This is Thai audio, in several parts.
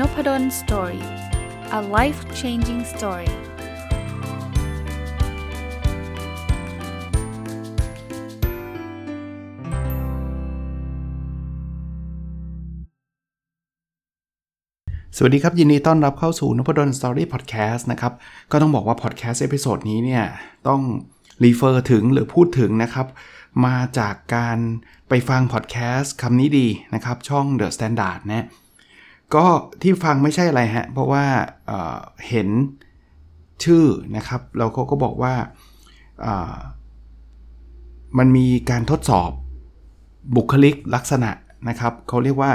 Nopadol Story a life changing story สวัสดีครับ ยินดีต้อนรับเข้าสู่นพดล Story พอดแคสต์นะครับ ก็ต้องบอกว่าพอดแคสต์ episode นี้เนี่ย ต้อง refer ถึงหรือพูดถึงนะครับ มาจากการไปฟังพอดแคสต์คำนี้ดีนะครับ ช่อง The Standard นะ ก็ที่ฟังไม่ใช่อะไรฮะ เพราะว่าเเห็นชื่อนะครับเขาก็บอกว่ามันมีการทดสอบบุคลิกลักษณะนะครับเขาเรียกว่า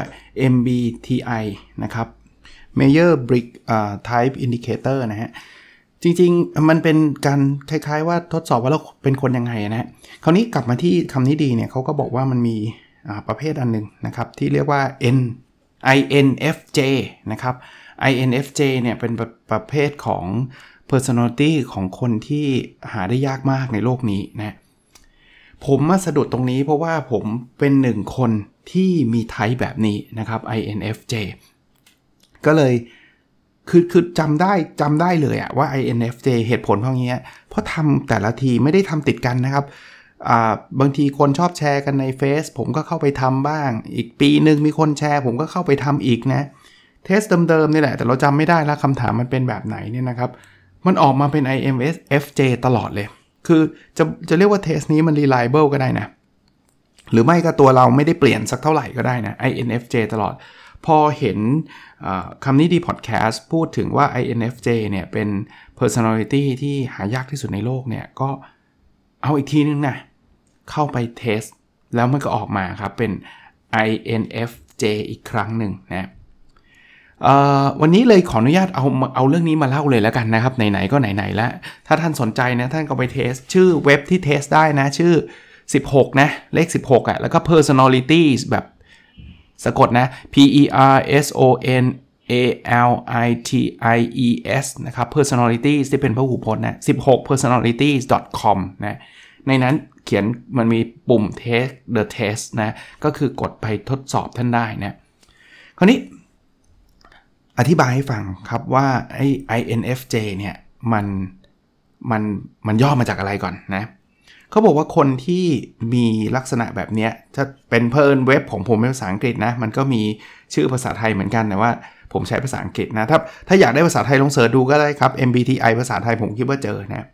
MBTI นะครับ Meyer Brick Type Indicator นะฮะ จริงๆ มันเป็นการคล้ายๆว่าทดสอบว่าเราเป็นคนยังไงนะฮะ คราวนี้กลับมาที่คำนี้ดีเนี่ยเขาก็บอกว่ามันมีประเภทอันหนึ่งนะครับ ที่เรียกว่า N INFJ นะครับ INFJ เนี่ยเป็นประประเภทของ personality ของคนที่หาได้ยากมากในโลกนี้นะผมมาสะดุดตรงนี้เพราะว่าผมเป็นหนึ่งคนที่มีไทป์แบบนี้นะครับ INFJ ก็เลยคือคือจำได้จำได้เลยอะว่า INFJ เหตุผลเพราะงี้เพราะทำแต่ละทีไม่ได้ทำติดกันนะครับ บางทีคนชอบแชร์กันในเฟซผมก็เข้าไปทำบ้าง อีกปีหนึ่งมีคนแชร์ ผมก็เข้าไปทำอีกนะ เทสเดิมๆนี่แหละ แต่เราจำไม่ได้แล้วคำถามมันเป็นแบบไหนเนี่ยนะครับ มันออกมาเป็น IMSFJ ตลอดเลย คือจะจะเรียกว่าเทสนี้มัน reliable ก็ได้นะ หรือไม่ก็ตัวเราไม่ได้เปลี่ยนสักเท่าไหร่ก็ได้นะ INFJ ตลอด พอเห็นคำนี้ดีพอดแคสต์พูดถึงว่า INFJ เนี่ยเป็น personality ที่หายากที่สุดในโลกเนี่ยก็เอาอีกทีนึงนะ เข้าไปเทสแล้วมันก็ออกมาครับเป็น INFJ อีกครั้งหนึ่งนะวันนี้เลยขออนุญาตเอาเอาเรื่องนี้มาเล่าเลยแล้วกันนะครับไหนๆก็ไหนๆแล้วถ้าท่านสนใจนะท่านก็ไปเทสชื่อเว็บที่เทสได้นะชื่อ 16 นะ เลข 16อะ่ะแล้วก็ personalities แบบสะกดนะ P E R S O N A L I T I E S นะครับ personalities ที่เป็นพหูพจน์นะ16 personalities com นะในนั้น เขียนมันมีปุ่ม test the test นะก็คือกดไปทดสอบท่านได้นะคราวนี้อธิบายให้ฟังครับว่าไอ้ INFJ เนี่ยมันมันมันย่อมาจากอะไรก่อนนะเขาบอกว่าคนที่มีลักษณะแบบนี้จะเป็นเพิ่นเว็บของผมเป็นภาษาอังกฤษนะมันก็มีชื่อภาษาไทยเหมือนกันแต่ว่าผมใช้ภาษาอังกฤษนะถ้าถ้าอยากได้ภาษาไทยลองเสิร์ชดูก็ได้ครับ MBTI ภาษาไทยผมคิดว่าเจอนะ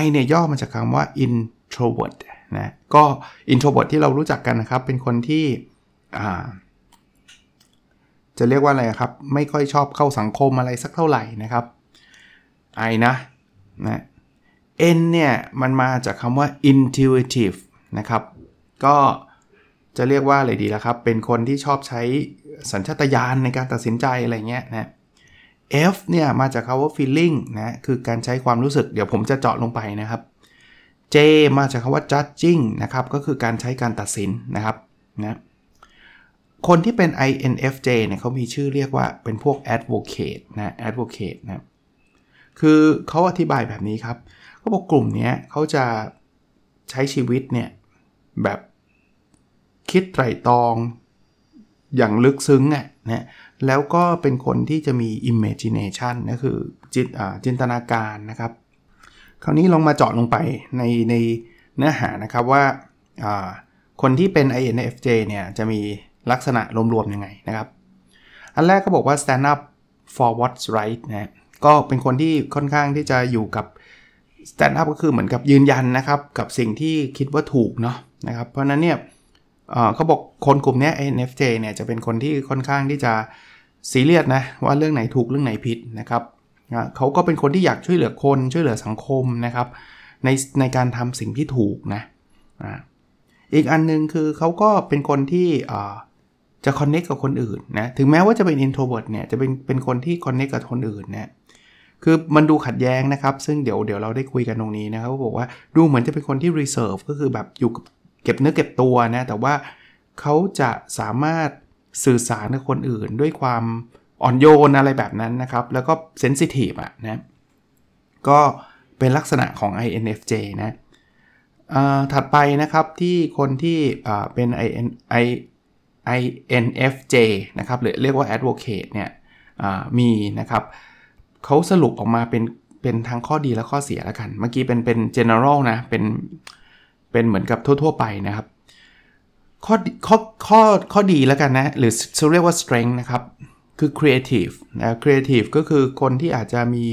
I เนี่ยย่อมาจากคำว่า in introvert นะก็ introvert ที่เรารู้จักกันนะครับ เป็นคนที่จะเรียกว่าอะไรครับ ไม่ค่อยชอบเข้าสังคมอะไรสักเท่าไหร่นะครับ I นะนะ N เนี่ย มันมาจากคำว่า intuitive นะครับ ก็จะเรียกว่าอะไรดีละครับ เป็นคนที่ชอบใช้สัญชาตญาณในการตัดสินใจอะไรเงี้ยนะ F เนี่ย มาจากคาว่า feeling นะ คือการใช้ความรู้สึก เดี๋ยวผมจะเจาะลงไปนะครับ J มาจากคาว่า judging นะครับก็คือการใช้การตัดสินนะครับนะคนที่เป็น INFJ เนี่ยเขามีชื่อเรียกว่าเป็นพวก advocate นะ advocate นะคือเขาอธิบายแบบนี้ครับเขาบอกกลุ่มนี้เขาจะใช้ชีวิตเนี่ยแบบคิดไตรตรองอย่างลึกซึ้งอะนะแล้วก็เป็นคนที่จะมี imagination ก็คือจิตจินตนาการนะครับ คราวนี้ลองมาเจาะลงไปในในเนื้อหานะครับว่าคนที่เป็น INFJ เนี่ยจะมีลักษณะรวมๆยังไงนะครับ อันแรกก็บอกว่า stand up for what's right นะก็เป็นคนที่ค่อนข้างที่จะอยู่กับ stand up ก็คือเหมือนกับยืนยันนะครับ กับสิ่งที่คิดว่าถูกเนาะนะครับ เพราะนั้นเนี่ยเขาบอกคนกลุ่มนี้ INFJ เนี่ยจะเป็นคนที่ค่อนข้างที่จะซีเรียสนะว่าเรื่องไหนถูกเรื่องไหนผิดนะครับ เขาก็เป็นคนที่อยากช่วยเหลือคนช่วยเหลือสังคมนะครับ ในในการทำสิ่งที่ถูกนะอีกอันนึงคือเขาก็เป็นคนที่จะคอนเน็กกับคนอื่นนะถึงแม้ว่าจะเป็น introvert เนี่ยจะเป็นเป็นคนที่คอนเน็กกับคนอื่นนะคือมันดูขัดแย้งนะครับ ซึ่งเดี๋ยวเดี๋ยวเราได้คุยกันตรงนี้นะครับบอกว่าดูเหมือนจะเป็นคนที่ reserve ก็คือแบบอยู่เก็บเนื้อเก็บตัวนะแต่ว่าเขาจะสามารถสื่อสารกับคนอื่นด้วยความ อ่อนโยนอะไรแบบนั้นนะครับ แล้วก็เซนซิทีฟอะนะ ก็เป็นลักษณะของ INFJ นะถัดไปนะครับที่คนที่เป็น IN, I INFJ นะครับหรือเรียกว่า advocate เนี่ยมีนะครับเขาสรุปออกมาเป็นเป็นทั้งข้อดีและข้อเสียแล้วกัน เมื่อกี้เป็นเป็น general นะ เป็นเป็นเหมือนกับทั่ว ๆ ไปนะครับ ข้อข้อข้อข้อดีแล้วกันนะ หรือจะเรียกว่า strength นะครับ คือ creative นะ creative ก็คือคนที่อาจจะมี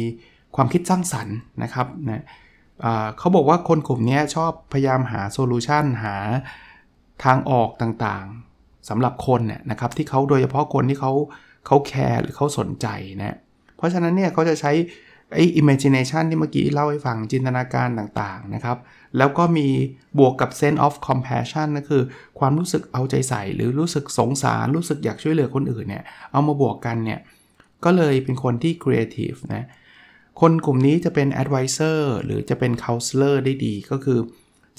ความคิดสร้างสรรค์นะครับนะเขาบอกว่าคนกลุ่มนี้ชอบพยายามหาโซลูชันหาทางออกต่างๆสำหรับคนเนี่ยนะครับที่เขาโดยเฉพาะคนที่เขาเขาแคร์หรือเขาสนใจนะเพราะฉะนั้นเนี่ยเขาจะใช้ไอ้ imagination ที่เมื่อกี้เล่าให้ฟังจินตนาการต่างๆนะครับ แล้วก็มีบวกกับ sense of compassion นั่นคือความรู้สึกเอาใจใส่ หรือรู้สึกสงสาร รู้สึกอยากช่วยเหลือคนอื่นเนี่ยเอามาบวกกันเนี่ย ก็เลยเป็นคนที่ creative นะคนกลุ่มนี้จะเป็น advisor หรือจะเป็น counselor ได้ดีก็คือ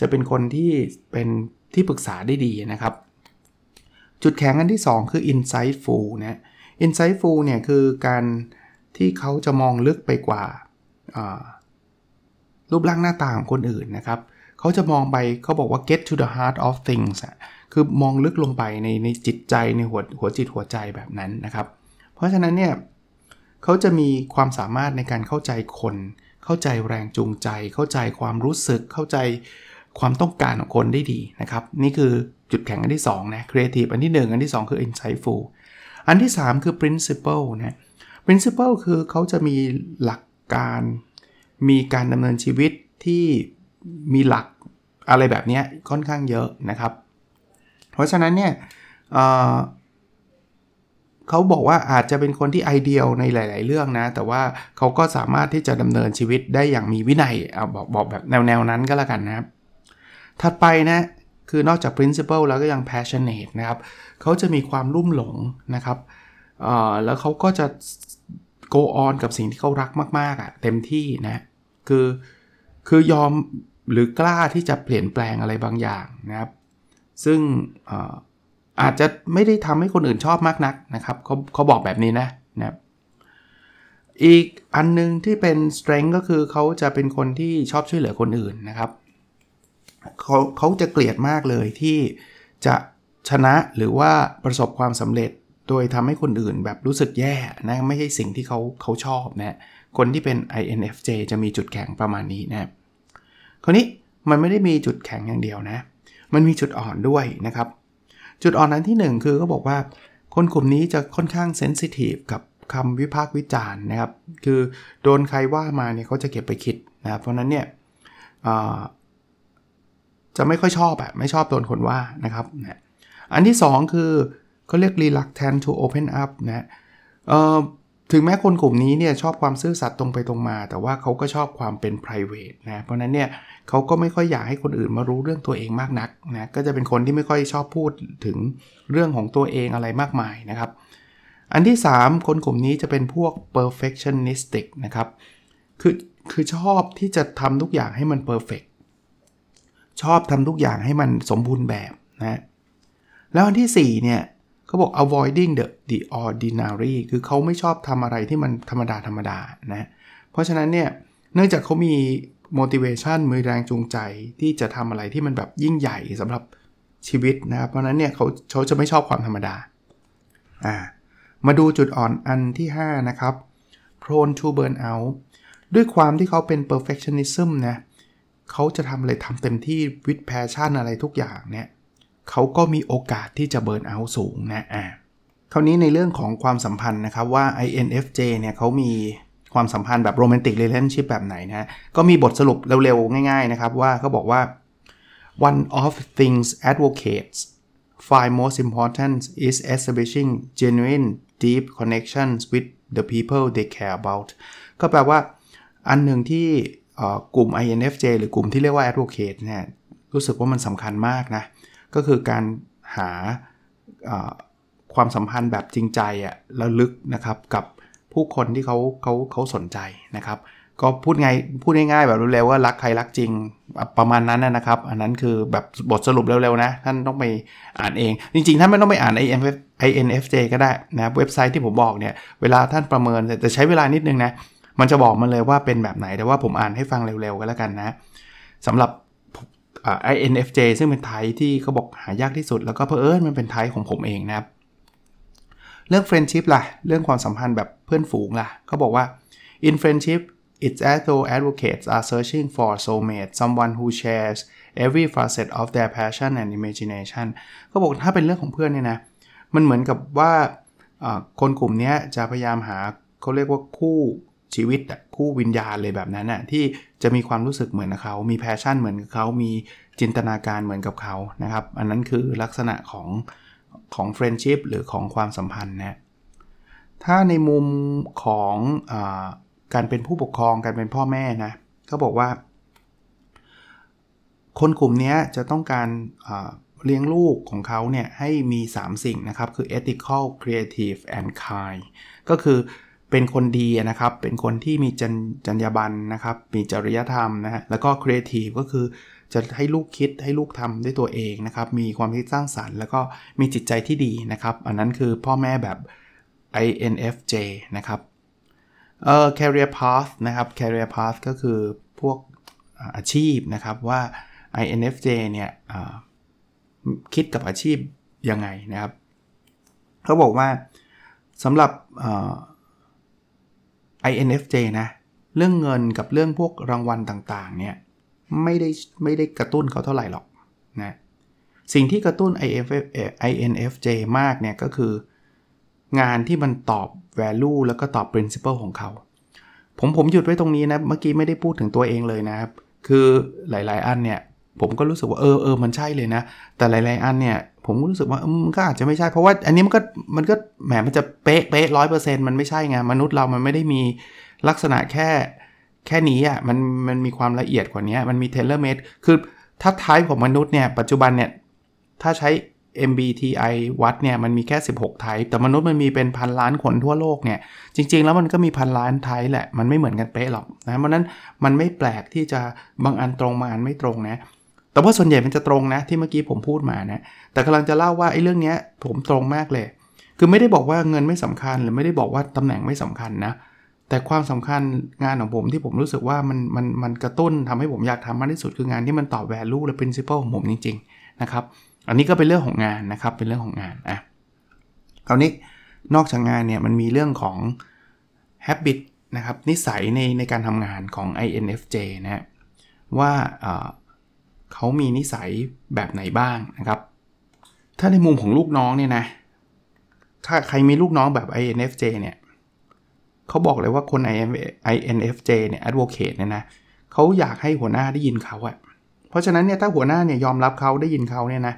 จะเป็นคนที่เป็นที่ปรึกษาได้ดีนะครับ จุดแข็งอันที่ 2 คือ insightful นะ insightful เนี่ยคือการที่เขาจะมองลึกไปกว่า รูปร่างหน้าตาของคนอื่นนะครับเขาจะมองไปเขาบอกว่า get to the heart of things คือมองลึกลงไปในในจิตใจในหัวหัวจิตหัวใจแบบนั้นนะครับ เพราะฉะนั้นเนี่ยเขาจะมีความสามารถในการเข้าใจคน เข้าใจแรงจูงใจ เข้าใจความรู้สึก เข้าใจความต้องการของคนได้ดีนะครับ นี่คือจุดแข็งอันที่ 2 นะ creative อันที่ 1 อันที่ 2 คือ insightful อันที่ 3 คือ principle นะ principle คือเขาจะมีหลักการ มีการดำเนินชีวิตที่มีหลักอะไรแบบนี้ค่อนข้างเยอะนะครับ เพราะฉะนั้นเนี่ยเขาบอกว่าอาจจะเป็นคนที่ไอเดียลในหลาย ๆ เรื่องนะ แต่ว่าเขาก็สามารถที่จะดำเนินชีวิตได้อย่างมีวินัยเอาบอกบอกแบบแนว ๆ นั้นก็แล้วกันนะครับ ถัดไปนะคือนอกจาก principle แล้วก็ยัง passionate นะครับ เขาจะมีความรุ่มหลงนะครับ แล้วเขาก็จะ go on กับสิ่งที่เขารักมาก ๆอะ่ะเต็มที่นะ คือคือยอมหรือกล้าที่จะเปลี่ยนแปลงอะไรบางอย่างนะครับ ซึ่งอาจจะไม่ได้ทำให้คนอื่นชอบมากนักนะครับเขาเขาบอกแบบนี้นะนะอีกอันนึงที่เป็น strength ก็คือเขาจะเป็นคนที่ชอบช่วยเหลือคนอื่นนะครับเขาเขาจะเกลียดมากเลยที่จะชนะหรือว่าประสบความสำเร็จ โดยทำให้คนอื่นแบบรู้สึกแย่นะไม่ใช่สิ่งที่เขาเขาชอบนะคนที่เป็น INFJ จะมีจุดแข็งประมาณนี้นะคราวนี้มันไม่ได้มีจุดแข็งอย่างเดียวนะ มันมีจุดอ่อนด้วยนะครับ จุดอ่อนนั้นที่ 1 คือเขาบอกว่า คนกลุ่มนี้จะค่อนข้างเซนซิทีฟกับคำวิพากษ์วิจารณ์นะครับ คือโดนใครว่ามาเนี่ยเขาจะเก็บไปคิดนะเพราะนั้นเนี่ยจะไม่ค่อยชอบอะไม่ชอบโดนคนว่านะครับ อันที่ 2 คือ เขาเรียก reluctant to open up นะถึงแม้คนกลุ่มนี้เนี่ยชอบความซื่อสัตย์ตรงไปตรงมา แต่ว่าเขาก็ชอบความเป็น private นะ เพราะนั้นเนี่ยเขาก็ไม่ค่อยอยากให้คนอื่นมารู้เรื่องตัวเองมากนักนะก็จะเป็นคนที่ไม่ค่อยชอบพูดถึงเรื่องของตัวเองอะไรมากมายนะครับ อันที่ 3 คนกลุ่มนี้จะเป็นพวก perfectionistic นะครับคือคือชอบที่จะทำทุกอย่างให้มัน perfect ชอบทำทุกอย่างให้มันสมบูรณ์แบบนะแล้วอันที่4เนี่ย เขาบอก avoiding the the ordinary คือเขาไม่ชอบทำอะไรที่มันธรรมดาธรรมดานะเพราะฉะนั้นเนี่ยเนื่องจากเขามี motivation มือแรงจูงใจที่จะทำอะไรที่มันแบบยิ่งใหญ่สำหรับชีวิตนะครับ เพราะนั้นเนี่ยเขาเขาจะไม่ชอบความธรรมดาอ่ามาดูจุดอ่อนอันที่ 5 นะครับ prone to burn out ด้วยความที่เขาเป็น perfectionism นะเขาจะทำอะไรทำเต็มที่ with passion อะไรทุกอย่างเนี่ย เขาก็มีโอกาสที่จะเบิร์นเอาสูงนะอ่าคราวนี้ในเรื่องของความสัมพันธ์นะครับว่า INFJ เนี่ยเขามีความสัมพันธ์แบบโรแมนติกเรล a t i o n แบบไหนนะก็มีบทสรุปเร็วๆ ง่ายๆนะครับว่าเขาบอกว่า one of things advocates find most important is establishing genuine deep connections with the people they care about ก็แปลว่าอันหนึ่งที่กลุ่ม INFJ หรือกลุ่มที่เรียกว่า advocate เนี่ยรู้สึกว่ามันสำคัญมากนะ ก็คือการหาความสัมพันธ์แบบจริงใจอะแล้วลึกนะครับกับผู้คนที่เขาเขาเขาสนใจนะครับ ก็พูดไงพูดง่ายๆแบบเร็วๆว่ารักใครรักจริงประมาณนั้นนะครับ อันนั้นคือแบบบทสรุปเร็วๆนะ ท่านต้องไปอ่านเอง จริงๆท่านไม่ต้องไปอ่าน INFJ ก็ได้นะเว็บไซต์ที่ผมบอกเนี่ยเวลาท่านประเมินแต่ใช้เวลานิดนึงนะมันจะบอกมันเลยว่าเป็นแบบไหนแต่ว่าผมอ่านให้ฟังเร็วๆก็แล้วกันนะสำหรับ INFJ ซึ่งเป็นไทป์ที่เขาบอกหายากที่สุด แล้วก็เพอเอิญมันเป็นไทป์ของผมเองนะครับ เรื่อง friendship ล่ะ เรื่องความสัมพันธ์แบบเพื่อนฝูงล่ะเขาบอกว่า in friendship it's as though advocates are searching for soulmate someone who shares every facet of their passion and imagination ก็บอกถ้าเป็นเรื่องของเพื่อนเนี่ยนะ มันเหมือนกับว่าคนกลุ่มนี้จะพยายามหาเขาเรียกว่าคู่ชีวิตคู่วิญญาณเลยแบบนั้นน่ะที่ จะมีความรู้สึกเหมือนกับเขามี passion เหมือนกับเขามีจินตนาการเหมือนกับเขานะครับ อันนั้นคือลักษณะของของ friendship หรือของความสัมพันธ์นะถ้าในมุมของอการเป็นผู้ปกครองการเป็นพ่อแม่นะเขาบอกว่า คนกลุ่มนี้จะต้องการเลี้ยงลูกของเขาเนี่ยให้มี 3 สิ่งนะครับ คือ ethical creative and kind ก็คือ เป็นคนดีนะครับ เป็นคนที่มีจรรจรยาบรรณนะครับ มีจริยธรรมนะฮะ แล้วก็ creative ก็คือจะให้ลูกคิดให้ลูกทำด้วยตัวเองนะครับ มีความคิดสร้างสารรค์ แล้วก็มีจิตใจที่ดีนะครับ อันนั้นคือพ่อแม่แบบ INFJ นะครับ เอ่อ career path นะครับ career path ก็คือพวกอาชีพนะครับว่า INFJ เนี่ยคิดกับอาชีพยังไงนะครับ เขาบอกว่าสำหรับ INFJ นะ เรื่องเงินกับเรื่องพวกรางวัลต่างๆ เนี่ย ไม่ได้ไม่ได้กระตุ้นเขาเท่าไหร่หรอกนะ สิ่งที่กระตุ้น INFJ มากเนี่ยก็คืองานที่มันตอบ value แล้วก็ตอบ principle ของเขา ผมผมหยุดไว้ตรงนี้นะ เมื่อกี้ไม่ได้พูดถึงตัวเองเลยนะครับ คือหลาย ๆ อันเนี่ย ผมก็รู้สึกว่าเออเออมันใช่เลยนะ แต่หลาย ๆ อันเนี่ย ผมก็รู้สึกว่ามันก็อาจจะไม่ใช่เพราะว่าอันนี้มันก็มันก็แหมมันจะเป๊ะเป๊ะร้อยเปอร์เซ็นต์มันไม่ใช่ไงมนุษย์เรามันไม่ได้มีลักษณะแค่แค่นี้อะมันมันมีความละเอียดกว่านี้มันมีเทเลเมดคือถ้าท้ายของมนุษย์เนี่ยปัจจุบันเนี่ยถ้าใช้ MBTI วัดเนี่ยมันมีแค่ 16 ไทป์แต่มนุษย์มันมีเป็นพันล้านคนทั่วโลกเนี่ยจริง ๆ แล้วมันก็มีพันล้านไทป์แหละมันไม่เหมือนกันเป๊ะหรอกนะเพราะนั้นมันไม่แปลกที่จะบางอันตรงบางอันไม่ตรงนะ แต่ว่าส่วนใหญ่มันจะตรงนะที่เมื่อกี้ผมพูดมานะ แต่กำลังจะเล่าว่าไอ้เรื่องนี้ผมตรงมากเลย คือไม่ได้บอกว่าเงินไม่สำคัญ หรือไม่ได้บอกว่าตำแหน่งไม่สำคัญนะ แต่ความสำคัญงานของผมที่ผมรู้สึกว่ามันมันมันกระตุ้นทำให้ผมอยากทำมากที่สุดคืองานที่มันตอบ value และ principle ของผมจริงๆนะครับ อันนี้ก็เป็นเรื่องของงานนะครับ เป็นเรื่องของงานอะคราวนี้นอกจากงานเนี่ยมันมีเรื่องของ habit นะครับนิสัยในในการทำงานของ INFJ นะว่า เขามีนิสัยแบบไหนบ้างนะครับ ถ้าในมุมของลูกน้องเนี่ยนะ ถ้าใครมีลูกน้องแบบ INFJ เนี่ยเขาบอกเลยว่าคน INFJ เนี่ย advocate เนี่ยนะเขาอยากให้หัวหน้าได้ยินเขาอะเพราะฉะนั้นเนี่ยถ้าหัวหน้าเนี่ยยอมรับเขาได้ยินเขาเนี่ยนะ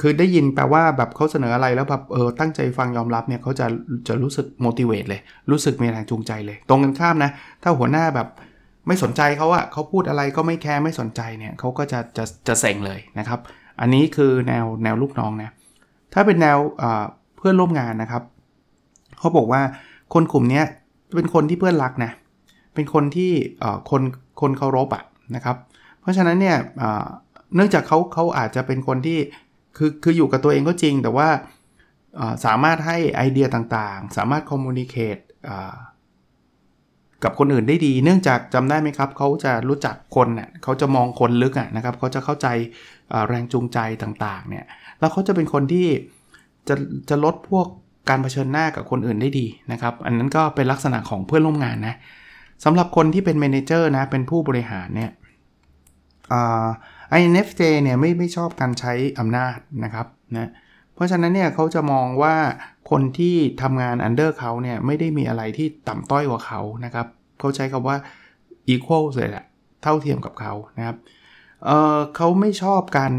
คือได้ยินแปลว่าแบบเขาเสนออะไรแล้วแบบเออตั้งใจฟังยอมรับเนี่ยเขาจะจะรู้สึก motivate เลย รู้สึกมีแรงจูงใจเลย ตรงกันข้ามนะ ถ้าหัวหน้าแบบ ไม่สนใจเขาอะเขาพูดอะไรก็ไม่แคร์ไม่สนใจเนี่ยเขาก็จะจะจะเซ็งเลยนะครับ อันนี้คือแนวแนวลูกน้องนะถ้าเป็นแนวเพื่อนร่วมงานนะครับเขาบอกว่าคนกลุ่มนี้เป็นคนที่เพื่อนรักนะเป็นคนที่คนคนเคารพอะนะครับ เพราะฉะนั้นเนี่ยเนื่องจากเขาเขาอาจจะเป็นคนที่คือคืออยู่กับตัวเองก็จริง แต่ว่าสามารถให้ไอเดียต่างๆ สามารถคอมมูนิเคต กับคนอื่นได้ดี เนื่องจากจำได้ไหมครับ เขาจะรู้จักคนเน่ยเขาจะมองคนลึกอะนะครับ เขาจะเข้าใจแรงจูงใจต่างๆ เนี่ย แล้วเขาจะเป็นคนที่จะจะลดพวกการเผชิญหน้ากับคนอื่นได้ดีนะครับ อันนั้นก็เป็นลักษณะของเพื่อนร่วมงานนะสำหรับคนที่เป็นเมนเจอร์นะ เป็นผู้บริหารเนี่ยอ INFJ เจเนี่ยไม่ไม่ชอบการใช้อำนาจนะครับนะเราะฉะนั้นเนี่ยเขาจะมองว่าคนที่ทำงาน under เขาเนี่ยไม่ได้มีอะไรที่ต่ำต้อยกว่าเขานะครับเขาใช้คำว่า equal เลยแหละเท่าเทียมกับเขานะครับเเขาไม่ชอบการ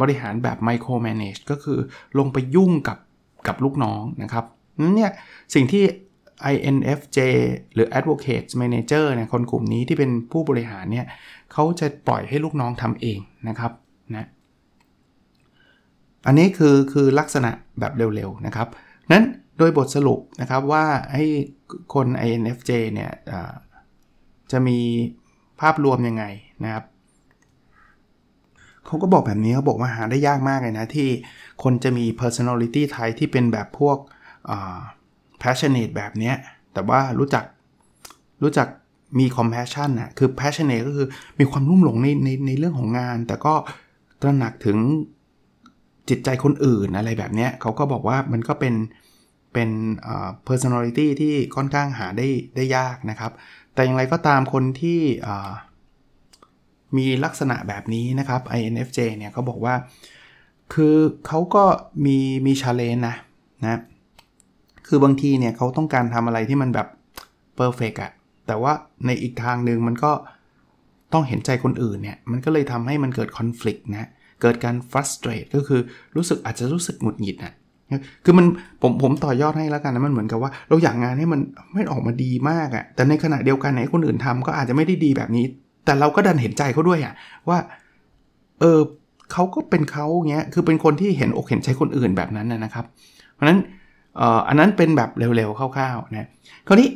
บริหารแบบ micro manage ก็คือลงไปยุ่งกับกับลูกน้องนะครับนั้นเนี่ยสิ่งที่ INFJ หรือ Advocate Manager เนี่ยคนกลุ่มนี้ที่เป็นผู้บริหารเนี่ยเขาจะปล่อยให้ลูกน้องทำเองนะครับนะ อันนี้คือคือลักษณะแบบเร็วๆนะครับนั้นโดยบทสรุปนะครับว่าให้คน INFJ เนี่ยจะมีภาพรวมยังไงนะครับเขาก็บอกแบบนี้เขาบอกว่าหาได้ยากมากเลยนะที่คนจะมี personality type ที่เป็นแบบพวก passionate แบบนี้แต่ว่ารู้จักรู้จักมี compassion นะคือ passionate ก็คือมีความรุ่มหลงในในในเรื่องของงาน แต่ก็ตระหนักถึง จิตใจคนอื่นอะไรแบบนี้เขาก็บอกว่ามันก็เป็นเป็น personality ที่ค่อนข้างหาได้ได้ยากนะครับ แต่อย่างไรก็ตามคนที่มีลักษณะแบบนี้นะครับ INFJ เนี่ยเขาบอกว่า คือเขาก็มีมีชาเลนนะนะคือบางทีเนี่ยเขาต้องการทำอะไรที่มันแบบเพอร์เฟกอะแต่ว่าในอีกทางหนึ่งมันก็ต้องเห็นใจคนอื่นเนี่ย มันก็เลยทำให้มันเกิดคอน FLICT นะ เกิดการ frustrate ก็คือรู้สึกอาจจะรู้สึกหงุดหงิดนะคือมันผมผมต่อยอดให้แล้วกันนะมันเหมือนกับว่า เราอยากงานให้มันไม่ออกมาดีมากอะแต่ในขณะเดียวกันไหนคนอื่นทำก็อาจจะไม่ได้ดีแบบนี้ แต่เราก็ดันเห็นใจเขาด้วยอะว่าเออเขาก็เป็นเขาเงี้ยคือเป็นคนที่เห็นอกเห็นใจคนอื่นแบบนั้นนะครับ เพราะนั้นเอ่ออันนั้นเป็นแบบเร็วๆคร่าวๆนะคราวนี้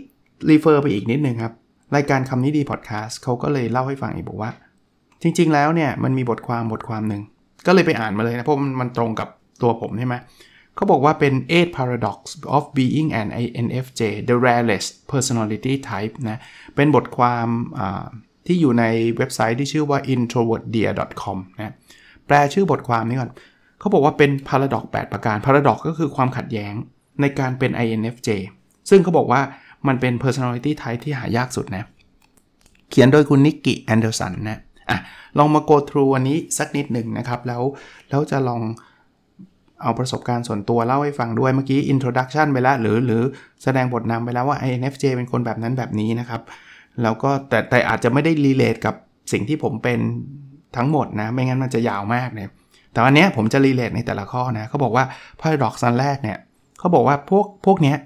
รีเฟอร์ไปอีกนิดนึงครับ รายการคำนี้ดีพอดแคสต์เขาก็เลยเล่าให้ฟังอีกบอกว่า จริง ๆ แล้วเนี่ยมันมีบทความบทความหนึ่ง ก็เลยไปอ่านมาเลยนะ เพราะมันมันตรงกับตัวผมใช่ไหมเขาบอกว่าเป็น eight paradox of being an INFJ the rarest personality type นะ เป็นบทความที่อยู่ในเว็บไซต์ที่ชื่อว่า introvertdear.com นะแปลชื่อบทความนี้ก่อนเขาบอกว่าเป็น paradox 8 ประการ paradox ก็คือความขัดแย้งในการเป็น INFJ ซึ่งเขาบอกว่ามันเป็น personality type ที่หายากสุดนะ เขียนโดยคุณนิกกี้แอนเดอร์สันนะ อะลองมา go through อันนี้สักนิดหนึ่งนะครับ แล้วแล้วจะลองเอาประสบการณ์ส่วนตัวเล่าให้ฟังด้วยเมื่อกี้ introduction ไปแล้วหรือหรือแสดงบทนำไปแล้วว่า INFJ เป็นคนแบบนั้นแบบนี้นะครับ แล้วก็แต่แต่อาจจะไม่ได้ relate กับสิ่งที่ผมเป็นทั้งหมดนะ ไม่งั้นมันจะยาวมากเลยแต่อันเนี้ยผมจะ relate ในแต่ละข้อนะเขาบอกว่า paradox อันแรกเนี่ยเขาบอกว่าพวกพวกเนี้ย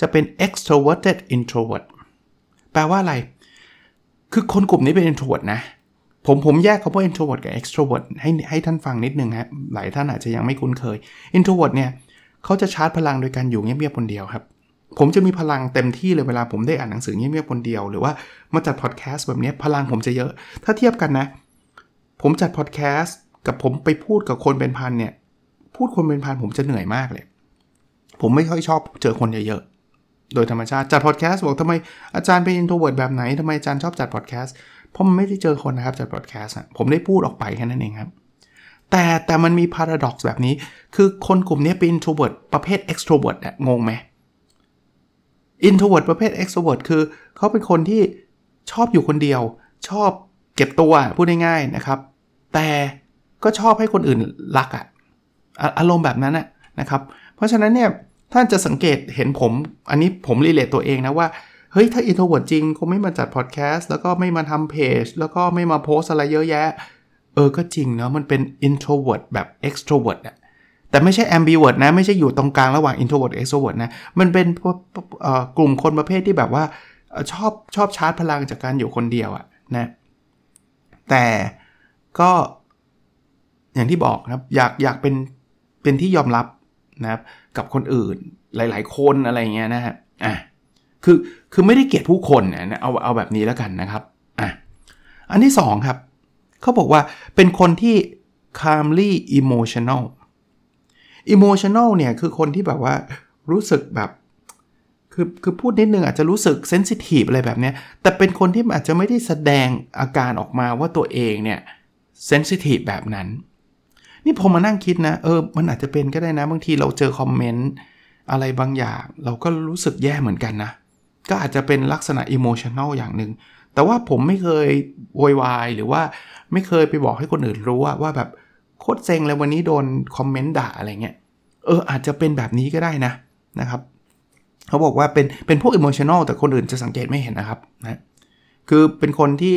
จะเป็น extroverted introvert แปลว่าอะไร คือคนกลุ่มนี้เป็น introvert นะ ผมผมแยกคำว่า introvert กับ extrovert ให้ให้ท่านฟังนิดนึงฮะหลายท่านอาจจะยังไม่คุ้นเคย introvert เนี่ยเขาจะชาร์จพลังโดยการอยู่เงียบๆคนเดียวครับ ผมจะมีพลังเต็มที่เลยเวลาผมได้อ่านหนังสือเงียบๆคนเดียว หรือว่ามาจัดพอดแคสต์แบบนี้พลังผมจะเยอะ ถ้าเทียบกันนะ ผมจัดพอดแคสต์กับผมไปพูดกับคนเป็นพันเนี่ยพูดคนเป็นพันผมจะเหนื่อยมากเลย ผมไม่ค่อยชอบเจอคนเยอะๆโดยธรรมชาติจัดพอดแคสต์บอกทำไมอาจารย์เป็น introvert แบบไหนทำไมอาจารย์ชอบจัดพอดแคสต์ เพราะมันไม่ได้เจอคนนะครับจัดพอดแคสต์ผมได้พูดออกไปแค่นั้นเองครับ แต่แต่มันมี paradox แบบนี้ คือคนกลุ่มนี้เป็น introvert ประเภท extrovert อะงงไหม introvert ประเภท extrovert คือเขาเป็นคนที่ชอบอยู่คนเดียว ชอบเก็บตัวพูดง่ายๆนะครับ แต่ก็ชอบให้คนอื่นรักอะอารมณ์แบบนั้นอะนะครับ เพราะฉะนั้นเนี่ยท่านจะสังเกตเห็นผม อันนี้ผมรีเลทตัวเองนะว่า เฮ้ย ถ้า introvert จริงคงไม่มาจัดพอดแคสต์แล้วก็ไม่มาทำเพจแล้วก็ไม่มาโพสอะไรเยอะแยะ เออก็จริงเนาะมันเป็น introvert แบบ extrovert อะแต่ไม่ใช่ ambivert นะ ไม่ใช่อยู่ตรงกลางระหว่าง introvert กับ extrovert นะ มันเป็นกลุ่มคนประเภทที่แบบว่าชอบชอบชาร์จพลังจากการอยู่คนเดียวอะนะแต่ก็อย่างที่บอกครับอยากอยากเป็นเป็นที่ยอมรับนะครับกับคนอื่นหลาย ๆ คนอะไรเงี้ยนะฮะอะ คือคือไม่ได้เกลียดผู้คนนะเอาเอาแบบนี้แล้วกันนะครับอะอันที่ 2 ครับ เขาบอกว่าเป็นคนที่ calmly emotional emotional เนี่ยคือคนที่แบบว่ารู้สึกแบบคือคือพูดนิดนึงอาจจะรู้สึก sensitive อะไรแบบนี้แต่เป็นคนที่อาจจะไม่ได้แสดงอาการออกมาว่าตัวเองเนี่ย sensitive แบบนั้น นี่ผมมานั่งคิดนะ เออ มันอาจจะเป็นก็ได้นะ บางทีเราเจอคอมเมนต์อะไรบางอย่าง เราก็รู้สึกแย่เหมือนกันนะ ก็อาจจะเป็นลักษณะ emotional อย่างหนึ่ง แต่ว่าผมไม่เคยโวยวายหรือว่าไม่เคยไปบอกให้คนอื่นรู้ว่าว่าแบบโคตรเซ็งเลยวันนี้โดนคอมเมนต์ด่าอะไรเงี้ย เอออาจจะเป็นแบบนี้ก็ได้นะนะครับ เขาบอกว่าเป็นเป็นพวก emotional แต่คนอื่นจะสังเกตไม่เห็นนะครับนะคือเป็นคนที่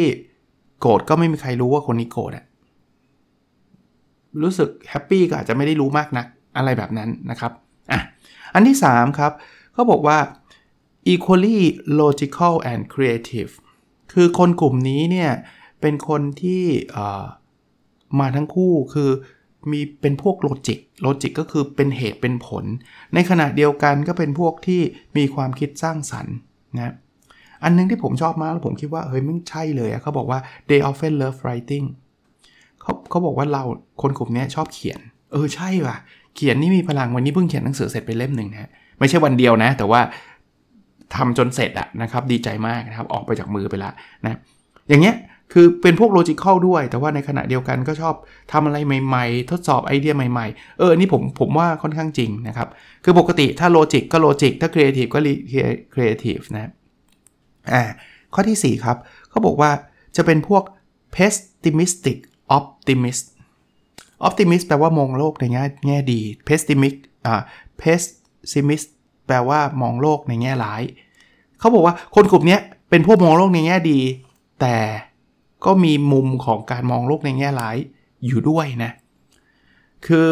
โกรธก็ไม่มีใครรู้ว่าคนนี้โกรธอะรู้สึก happy ก็อาจจะไม่ได้รู้มากนักอะไรแบบนั้นนะครับอะอันที่ 3 ครับเขาบอกว่า equally logical and creative คือคนกลุ่มนี้เนี่ยเป็นคนที่มาทั้งคู่คือมีเป็นพวก logic logic ก็คือเป็นเหตุเป็นผล ในขณะเดียวกันก็เป็นพวกที่มีความคิดสร้างสรรค์นะอันนึงที่ผมชอบมากแล้วผมคิดว่าเฮ้ยไม่ใช่เลยเขาบอกว่า they often love writing เขาเขาบอกว่าเราคนกลุ่มนี้ชอบเขียน เออใช่ว่ะ เขียนนี่มีพลังวันนี้เพิ่งเขียนหนังสือเสร็จไปเล่มหนึ่งนะไม่ใช่วันเดียวนะ แต่ว่า ทำจนเสร็จอะนะครับดีใจมากนะครับออกไปจากมือไปแล้วนะอย่างเงี้ยคือเป็นพวก logical ด้วย แต่ว่าในขณะเดียวกันก็ชอบทำอะไรใหม่ ๆ ทดสอบไอเดียใหม่ๆ เอออันนี้ผมผมว่าค่อนข้างจริงนะครับ คือปกติถ้า logic ก็ logic ถ้าครีเอทีฟก็ครีเอทีฟนะอ่าข้อที่ 4 ครับเขาบอกว่าจะเป็นพวก pessimistic optimist optimist แปลว่ามองโลกในแง่แง่ดี pessimistic อ่า pessimist แปลว่ามองโลกในแง่ร้าย เขาบอกว่าคนกลุ่มนี้เป็นพวกมองโลกในแง่ดี แต่ก็มีมุมของการมองโลกในแง่ร้ายอยู่ด้วยนะ คือ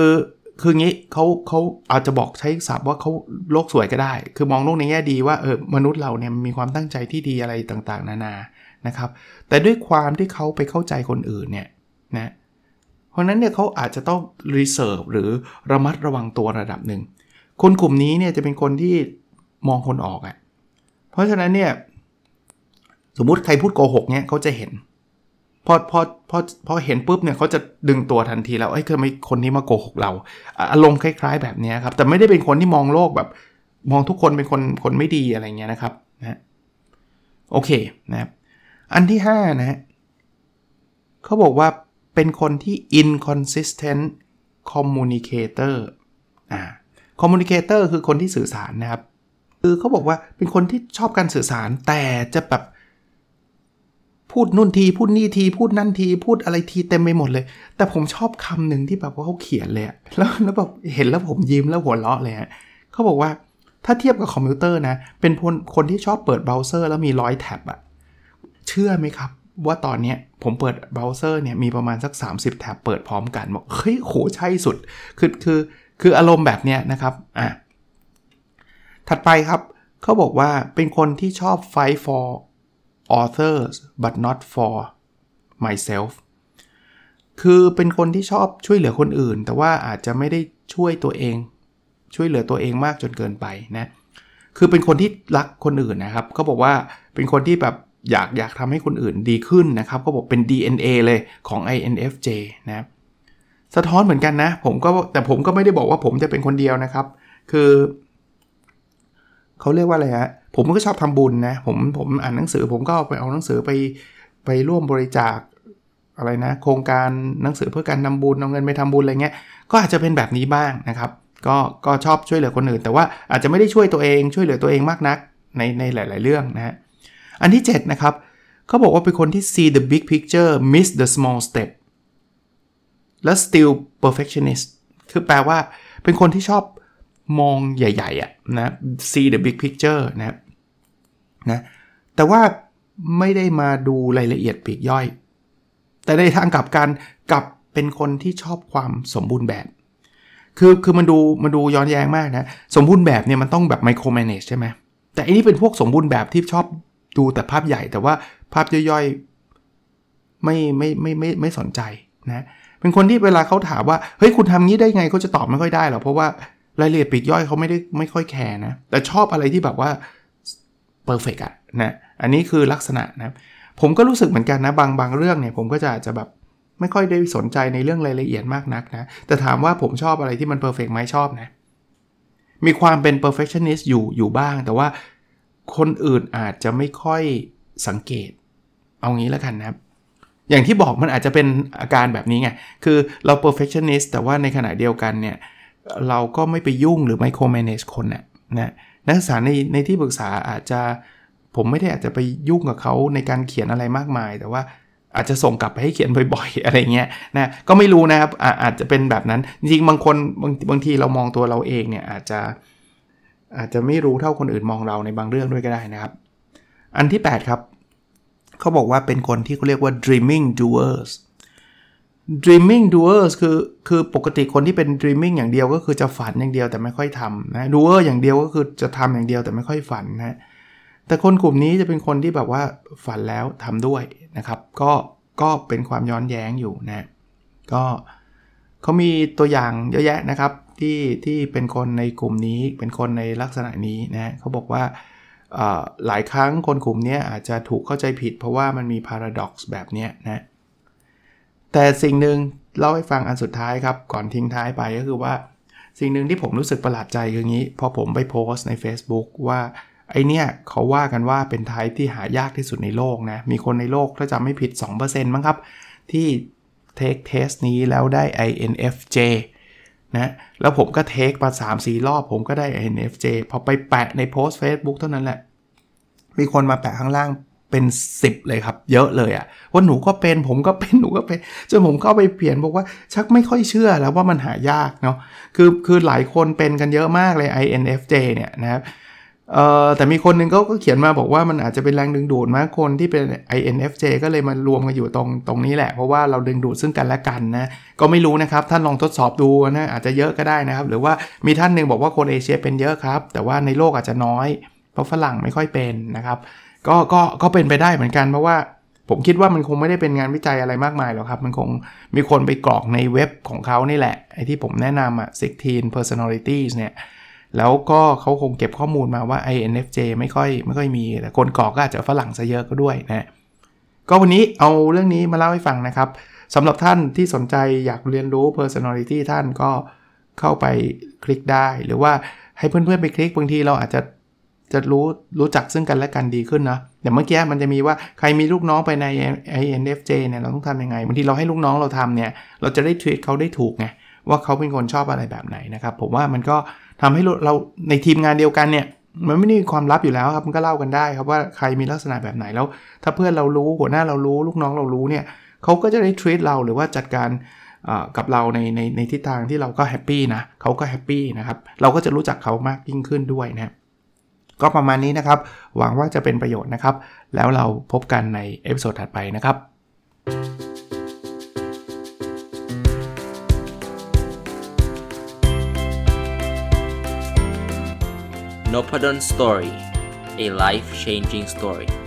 คืองี้เขาเขาอาจจะบอกใช้ศัพท์ว่าเขาโลกสวยก็ได้ คือมองโลกในแง่ดีว่าเออมนุษย์เราเนี่ยมีความตั้งใจที่ดีอะไรต่างๆ นานานะครับ แต่ด้วยความที่เขาไปเข้าใจคนอื่นเนี่ยนะเพราะนั้นเนี่ยเขาอาจจะต้องรีเซิร์ฟหรือระมัดระวังตัวระดับหนึ่ง คนกลุ่มนี้เนี่ยจะเป็นคนที่มองคนออกอะ่ะ เพราะฉะนั้นเนี่ย สมมุติใครพูดโกหกเนี่ยเขาจะเห็น พอพอพอพอเห็นปุ๊บเนี่ยเขาจะดึงตัวทันทีแล้วเอ้ยคือไมคนนี้มาโกหกเรา อารมณ์คล้าย ๆ แบบนี้ครับ แต่ไม่ได้เป็นคนที่มองโลกแบบ มองทุกคนเป็นคนคนไม่ดีอะไรเงี้ยนะครับนะโอเคนะครับอันที่ 5 นะฮะเขาบอกว่าเป็นคนที่ inconsistent communicator อ่า communicator คือคนที่สื่อสารนะครับ คือเขาบอกว่าเป็นคนที่ชอบการสื่อสารแต่จะแบบพูดนู่นทีพูดนี่ทีพูดนั่นทีพูดอะไรทีเต็มไปหมดเลย แต่ผมชอบคำหนึ่งที่แบบว่าเขาเขียนเลยแล้วแล้วแบบเห็นแล้วผมยิ้มแล้วหัวเราะเลยฮะเขาบอกว่าถ้าเทียบกับคอมพิวเตอร์นะ เป็นคนคนที่ชอบเปิดเบราว์เซอร์แล้วมีร้อย tab อะเชื่อไหมครับ ว่าตอนนี้ผมเปิดเบราว์เซอร์เนี่ยมีประมาณสัก 30 tab เปิดพร้อมกันบอกเฮ้ยโหใช่สุด คือคือ คืออารมณ์แบบเนี้ยนะครับอะถัดไปครับเขาบอกว่าเป็นคนที่ชอบ fight for others but not for myself คือเป็นคนที่ชอบช่วยเหลือคนอื่น แต่ว่าอาจจะไม่ได้ช่วยตัวเอง ช่วยเหลือตัวเองมากจนเกินไปนะคือเป็นคนที่รักคนอื่นนะครับเขาบอกว่าเป็นคนที่แบบอยากอยากทำให้คนอื่นดีขึ้นนะครับเขาบอกเป็น DNA เลยของ INFJ นะครับ สะท้อนเหมือนกันนะ ผมก็แต่ผมก็ไม่ได้บอกว่าผมจะเป็นคนเดียวนะครับ คือเขาเรียกว่าอะไรฮะผมก็ชอบทำบุญนะผมผมอ่านหนังสือ ผมก็ไปเอาหนังสือไปไปร่วมบริจาคอะไรนะ โครงการหนังสือเพื่อการทาบุญเอาเงินไปทำบุญอะไรเงี้ยก็อาจจะเป็นแบบนี้บ้างนะครับ ก็ก็ชอบช่วยเหลือคนอื่น แต่ว่าอาจจะไม่ได้ช่วยตัวเองช่วยเหลือตัวเองมากนักในในหลาย ๆ เรื่องนะฮะอันที่ 7 นะครับเขาบอกว่าเป็นคนที่ see the big picture miss the small step และ still perfectionist คือแปลว่าเป็นคนที่ชอบมองใหญ่ๆอะนะ see the big picture นะนะแต่ว่าไม่ได้มาดูรายละเอียดปีกย่อย แต่ในทางกลับกันกับเป็นคนที่ชอบความสมบูรณ์แบบ คือคือมันดูมันดูย้อนแย้งมากนะ สมบูรณ์แบบเนี่ยมันต้องแบบไมโครแมネจใช่ไหมแต่อันนี้เป็นพวกสมบูรณ์แบบที่ชอบดูแต่ภาพใหญ่แต่ว่าภาพย่อยๆ ไม่ไม่ไม่ไม่ไม่สนใจนะเเป็นคนที่เวลาเขาถามว่าเฮ้ยคุณทำงี้ได้ไงเขาจะตอบไม่ค่อยได้หรอกเพราะว่ารายละเอียดปีกย่อยเขาไม่ได้ไม่ค่อยแคร์นะแต่ชอบอะไรที่แบบว่า perfect อะนะอันนี้คือลักษณะนะผมก็รู้สึกเหมือนกันนะบางบางเรื่องเนี่ยผมก็จะจะแบบไม่ค่อยได้สนใจในเรื่องรายละเอียดมากนักนะ แต่ถามว่าผมชอบอะไรที่มัน perfect ไหมชอบนะ มีความเป็น perfectionist อยู่อยู่บ้าง แต่ว่าคนอื่นอาจจะไม่ค่อยสังเกต เอางี้แล้วกันนะครับ อย่างที่บอกมันอาจจะเป็นอาการแบบนี้ไง คือเรา perfectionist แต่ว่าในขณะเดียวกันเนี่ย เราก็ไม่ไปยุ่งหรือ micromanage คนนะนะนักศึกษาในในที่ปรึกษาอาจจะผมไม่ได้อาจจะไปยุ่งกับเขาในการเขียนอะไรมากมาย แต่ว่าอาจจะส่งกลับไปให้เขียนบ่อย ๆ อะไรเงี้ยนะก็ไม่รู้นะครับอาอาจจะเป็นแบบนั้น จริงๆบางคนบางบางทีเรามองตัวเราเองเนี่ยอาจจะอาจจะไม่รู้เท่าคนอื่นมองเราในบางเรื่องด้วยก็ได้นะครับ อันที่ 8 ครับ เขาบอกว่าเป็นคนที่เขาเรียกว่า dreaming doers dreaming doers คือคือปกติคนที่เป็น dreaming อย่างเดียวก็คือจะฝันอย่างเดียวแต่ไม่ค่อยทำนะ doer อย่างเดียวก็คือจะทำอย่างเดียวแต่ไม่ค่อยฝันนะแต่คนกลุ่มนี้จะเป็นคนที่แบบว่าฝันแล้วทำด้วยนะครับ ก็ก็เป็นความย้อนแย้งอยู่นะก็เขามีตัวอย่างเยอะแยะนะครับที่ที่เป็นคนในกลุ่มนี้เป็นคนในลักษณะนี้นะเขาบอกว่า หลายครั้งคนกลุ่มนี้อาจจะถูกเข้าใจผิด เพราะว่ามันมี paradox แบบนี้นะ แต่สิ่งหนึ่งเล่าให้ฟังอันสุดท้ายครับ ก่อนทิ้งท้ายไปก็คือว่า สิ่งหนึ่งที่ผมรู้สึกประหลาดใจคืองี้ พอผมไปโพสต์ใน Facebook ว่าไอเนี่ยเขาว่ากันว่าเป็นไทป์ที่หายากที่สุดในโลกนะ มีคนในโลกถ้าจำไม่ผิด 2%มั้งครับ ที่เทคเทสนี้แล้วได้ INFJ นะแล้วผมก็เทคมา 3-4 รอบผมก็ได้ INFJ พอไปแปะในโพสต์ Facebook เท่านั้นแหละ มีคนมาแปะข้างล่างเป็น 10 เลยครับ เยอะเลยอะว่าหนูก็เป็นผมก็เป็นหนูก็เป็นจนผมเข้าไปเปลี่ยนบอกว่าชักไม่ค่อยเชื่อแล้วว่ามันหายากเนาะคือคือหลายคนเป็นกันเยอะมากเลย INFJ เนี่ยนะครับเอ่อแต่มีคนหนึ่งเขาก็เขียนมาบอกว่ามันอาจจะเป็นแรงดึงดูดมากคนที่เป็น INFJ ก็เลยมารวมกันอยู่ตรงตรงนี้แหละ เพราะว่าเราดึงดูดซึ่งกันและกันนะ ก็ไม่รู้นะครับ ท่านลองทดสอบดูนะอาจจะเยอะก็ได้นะครับ หรือว่ามีท่านหนึ่งบอกว่าคนเอเชียเป็นเยอะครับ แต่ว่าในโลกอาจจะน้อย เพราะฝรั่งไม่ค่อยเป็นนะครับ ก็ก็ก็เป็นไปได้เหมือนกันเพราะว่าผมคิดว่ามันคงไม่ได้เป็นงานวิจัยอะไรมากมายหรอกครับ มันคงมีคนไปกรอกในเว็บของเขานี่แหละ ไอ้ที่ผมแนะนำอะ16 personalities เนี่ย แล้วก็เขาคงเก็บข้อมูลมาว่า INFJ ไม่ค่อยไม่ค่อยมี แต่คนกรอกก็อาจจะฝรั่งซะเยอะก็ด้วยนะ ก็วันนี้เอาเรื่องนี้มาเล่าให้ฟังนะครับ สำหรับท่านที่สนใจอยากเรียนรู้ personality ท่านก็เข้าไปคลิกได้ หรือว่าให้เพื่อนๆไปคลิก บางทีเราอาจจะ จะรู้รู้จักซึ่งกันและกันดีขึ้นนะแต่เมื่อกี้มันจะมีว่าใครมีลูกน้องไปใน INFJ เนี่ยเราต้องทำยังไงบางทีเราให้ลูกน้องเราทำเนี่ยเราจะได้ทวีตเขาได้ถูกไงว่าเขาเป็นคนชอบอะไรแบบไหนนะครับ ผมว่ามันก็ทำให้เราในทีมงานเดียวกันเนี่ยมันไม่มีความลับอยู่แล้วครับมันก็เล่ากันได้ครับว่าใครมีลักษณะแบบไหนแล้ว ถ้าเพื่อนเรารู้หัวหน้าเรารู้ลูกน้องเรารู้เนี่ยเขาก็จะได้ทวีตเราหรือว่าจัดการกับเราในในในทิศทางที่เราก็แฮปปี้นะเขาก็แฮปปี้นะครับเราก็จะรู้จักเขามากยิ่งขึ้นด้วยนะ ก็ประมาณนี้นะครับ หวังว่าจะเป็นประโยชน์นะครับ แล้วเราพบกันใน episode ถัดไปนะครับ n o p a d o n Story a life changing story